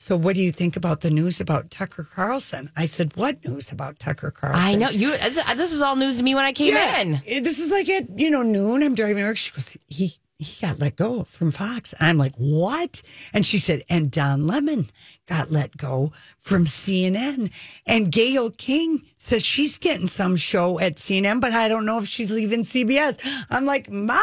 Speaker 3: So, what do you think about the news about Tucker Carlson? I said, "What news about Tucker Carlson?"
Speaker 2: I know you. This was all news to me when I came in.
Speaker 3: Eh, This is like at you know noon. I'm driving to work. She goes, he he got let go from Fox. And I'm like, what? And she said, and Don Lemon got let go from CNN. And Gayle King says she's getting some show at CNN, but I don't know if she's leaving CBS. I'm like, Mom,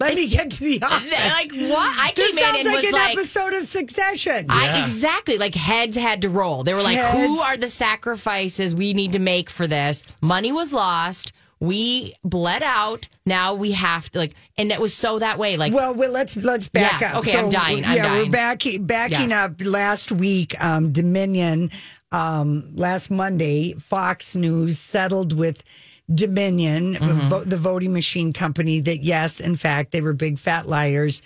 Speaker 3: let me get to the <laughs> office.
Speaker 2: Like what? I
Speaker 3: this
Speaker 2: came in
Speaker 3: sounds
Speaker 2: and
Speaker 3: like
Speaker 2: was
Speaker 3: an
Speaker 2: like,
Speaker 3: episode of Succession.
Speaker 2: I exactly like heads had to roll. They were like, "Who are the sacrifices we need to make for this?" Money was lost. We bled out. Now we have to like, and it was so that way. Like,
Speaker 3: Well, well, let's let's back
Speaker 2: Yes,
Speaker 3: up.
Speaker 2: okay, I'm dying, I'm
Speaker 3: yeah, we're
Speaker 2: dying.
Speaker 3: backing backing
Speaker 2: Yes.
Speaker 3: up. Last week, um, Dominion, um, last Monday, Fox News settled with Dominion,
Speaker 2: Mm-hmm.
Speaker 3: vo- the voting machine company. That yes, in fact, they were big fat liars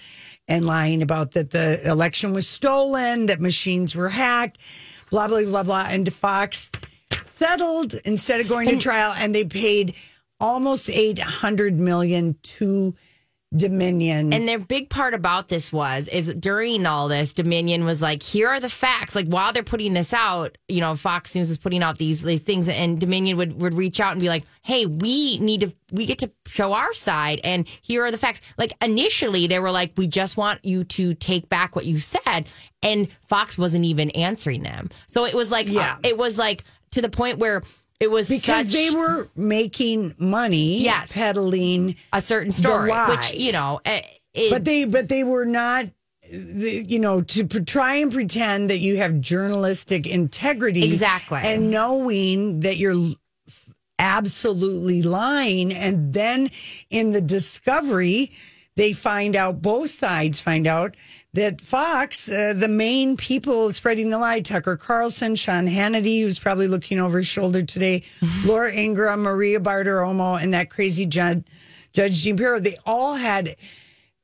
Speaker 3: and lying about that the election was stolen, that machines were hacked, blah blah blah blah. And Fox settled instead of going to trial, and they paid almost eight hundred million to Dominion.
Speaker 2: And their big part about this was is during all this, Dominion was like, here are the facts. Like while they're putting this out, you know, Fox News is putting out these these things, and Dominion would would reach out and be like, hey, we need to we get to show our side, and here are the facts. Like initially, they were like, we just want you to take back what you said, and Fox wasn't even answering them. So it was like,
Speaker 3: Yeah.
Speaker 2: Uh, it was like to the point where. It was
Speaker 3: because
Speaker 2: such-
Speaker 3: they were making money
Speaker 2: Yes.
Speaker 3: peddling
Speaker 2: a certain story, which you know, eh, it,
Speaker 3: but they but they were not the, you know to try and pretend that you have journalistic integrity
Speaker 2: Exactly.
Speaker 3: and knowing that you're absolutely lying and then in the discovery they find out both sides find out that Fox, uh, the main people spreading the lie, Tucker Carlson, Sean Hannity, who's probably looking over his shoulder today, <laughs> Laura Ingraham, Maria Bartiromo, and that crazy Judd, Judge Jean Pirro, they all had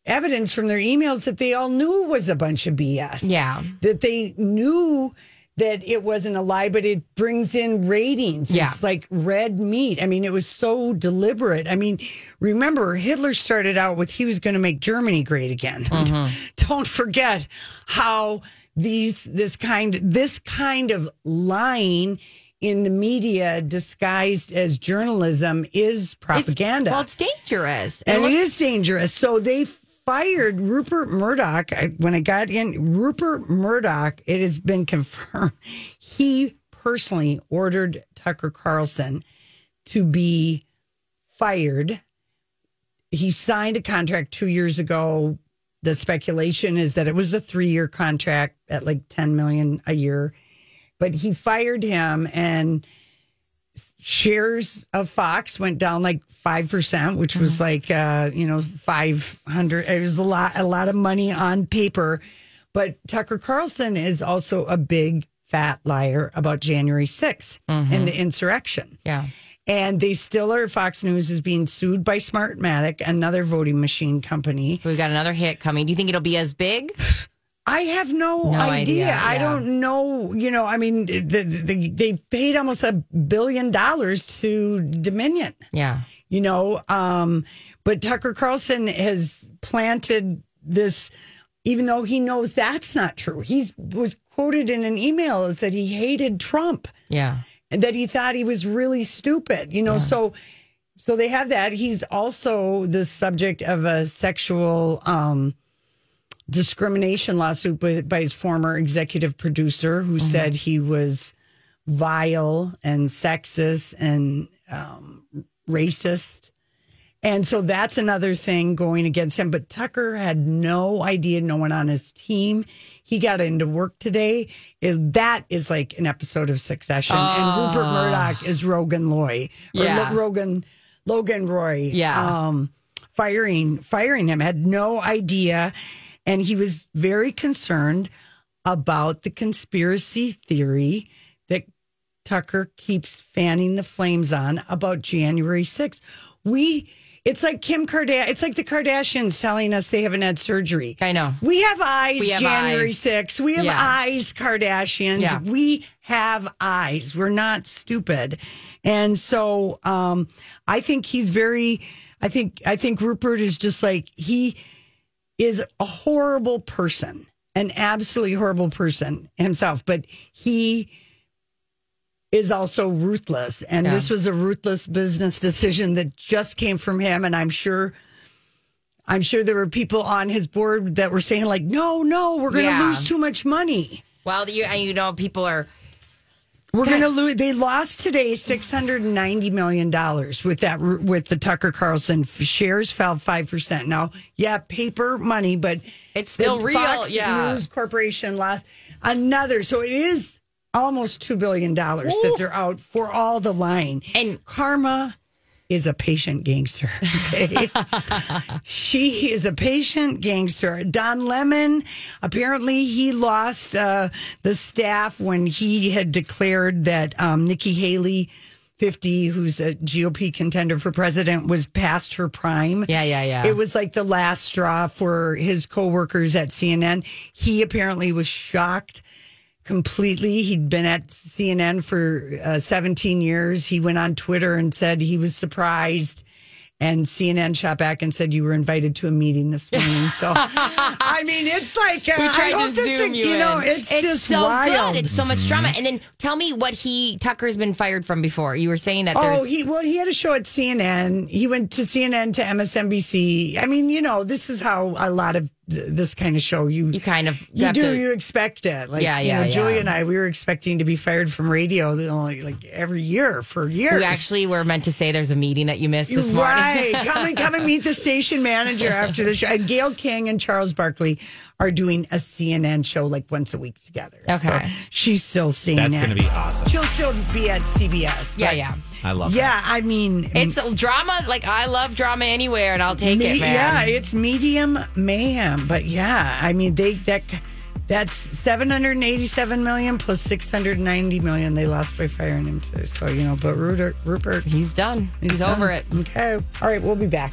Speaker 3: evidence from their emails that they all knew was a bunch of BS.
Speaker 2: Yeah.
Speaker 3: That they knew that it wasn't a lie, but it brings in ratings.
Speaker 2: Yeah.
Speaker 3: It's like red meat. I mean, it was so deliberate. I mean, remember, Hitler started out with he was going to make Germany great again. <laughs> Mm-hmm. Don't forget how these this kind this kind of lying in the media disguised as journalism is propaganda.
Speaker 2: well, it's dangerous.
Speaker 3: and
Speaker 2: look-
Speaker 3: it is dangerous. So they fired Rupert Murdoch. I, when I got in, Rupert Murdoch, it has been <laughs> confirmed he personally ordered Tucker Carlson to be fired. He signed a contract two years ago. The speculation is that it was a three year contract at like 10 million a year. But he fired him and shares of Fox went down like five percent, which was like uh, you know five hundred. It was a lot, a lot of money on paper. But Tucker Carlson is also a big fat liar about January 6th and the insurrection.
Speaker 2: Yeah.
Speaker 3: And they still are. Fox News is being sued by Smartmatic, another voting machine company.
Speaker 2: So we got another hit coming. Do you think it'll be as big? <laughs>
Speaker 3: I have no,
Speaker 2: No
Speaker 3: idea.
Speaker 2: idea,
Speaker 3: I don't know. You know, I mean, the, the, they paid almost a billion dollars to Dominion.
Speaker 2: Yeah.
Speaker 3: You know, um, but Tucker Carlson has planted this, even though he knows that's not true. He was quoted in an email as that he hated Trump
Speaker 2: Yeah.
Speaker 3: and that he thought he was really stupid. You know, so so they have that. He's also the subject of a sexual um, discrimination lawsuit by, by his former executive producer, who said he was vile and sexist and um, racist. And so that's another thing going against him. But Tucker had no idea, no one on his team. He got into work today. That is like an episode of Succession. and Rupert Murdoch is Rogan Loy. Or
Speaker 2: Yeah.
Speaker 3: Rogan Logan Roy.
Speaker 2: Yeah.
Speaker 3: Um, firing firing him. Had no idea. And he was very concerned about the conspiracy theory that Tucker keeps fanning the flames on about January 6th. We it's like Kim Kardashian. It's like the Kardashians telling us they haven't had surgery.
Speaker 2: I know.
Speaker 3: We have eyes
Speaker 2: We have
Speaker 3: January
Speaker 2: eyes.
Speaker 3: 6th. We have
Speaker 2: Yeah.
Speaker 3: eyes Kardashians.
Speaker 2: Yeah.
Speaker 3: We have eyes. We're not stupid. And so um I think he's very I think I think Rupert is just like he is a horrible person, an absolutely horrible person himself, but he is also ruthless. And
Speaker 2: Yeah.
Speaker 3: this was a ruthless business decision that just came from him. And I'm sure, I'm sure there were people on his board that were saying, like, no, no, we're going to
Speaker 2: Yeah.
Speaker 3: lose too much money.
Speaker 2: Well, you and you know people are
Speaker 3: We're going to lose. They lost today six hundred and ninety million dollars with that with the Tucker Carlson shares fell five percent. Now, yeah, paper money, but
Speaker 2: It's still real,
Speaker 3: Fox
Speaker 2: yeah.
Speaker 3: News Corporation lost another, so it is almost two billion dollars that they're out for all the lying.
Speaker 2: And-
Speaker 3: karma is a patient gangster. <laughs> Okay, she is a patient gangster. Don Lemon, apparently, he lost uh, the staff when he had declared that um, Nikki Haley. 50, who's a GOP contender for president, was past her prime.
Speaker 2: Yeah, yeah, yeah.
Speaker 3: It was like the last straw for his coworkers at CNN. He apparently was shocked completely. He'd been at CNN for uh, 17 years. He went on Twitter and said he was surprised. And CNN shot back and said you were invited to a meeting this morning. So, <laughs> I mean, it's like uh,
Speaker 2: we
Speaker 3: I
Speaker 2: tried
Speaker 3: hope
Speaker 2: to
Speaker 3: this-
Speaker 2: zoom you,
Speaker 3: know,
Speaker 2: in.
Speaker 3: it's, just
Speaker 2: so
Speaker 3: wild.
Speaker 2: good. It's so much drama. And then tell me what he Tucker's been fired from before. You were saying that
Speaker 3: Oh,
Speaker 2: there's
Speaker 3: he well, he had a show at CNN. He went to CNN to MSNBC. I mean, you know, this is how a lot of th- this kind of show you
Speaker 2: you kind of
Speaker 3: you do
Speaker 2: to-
Speaker 3: you expect it like
Speaker 2: Yeah,
Speaker 3: you
Speaker 2: yeah,
Speaker 3: know, Julia
Speaker 2: yeah.
Speaker 3: and I we were expecting to be fired from radio you know, like, every year for years.
Speaker 2: We actually were meant to say there's a meeting that you missed this morning.
Speaker 3: Right. come and come and meet the <laughs> station manager after the show. And Gayle King and Charles Barkley are doing a CNN show like once a week together.
Speaker 2: Okay.
Speaker 3: So she's still staying
Speaker 1: That's going to be awesome.
Speaker 3: She'll still be at CBS.
Speaker 2: yeah, yeah.
Speaker 1: I love that.
Speaker 3: Yeah, I mean
Speaker 2: It's drama. Like I love drama anywhere, and I'll take
Speaker 3: Me-
Speaker 2: it, man.
Speaker 3: Yeah, it's medium mayhem, but yeah, I mean they that that's seven hundred eighty seven million plus six hundred ninety million they lost by firing him too. So you know, but Rupert, Rupert
Speaker 2: he's done. He's,
Speaker 3: done.
Speaker 2: over it.
Speaker 3: Okay, all right, we'll be back.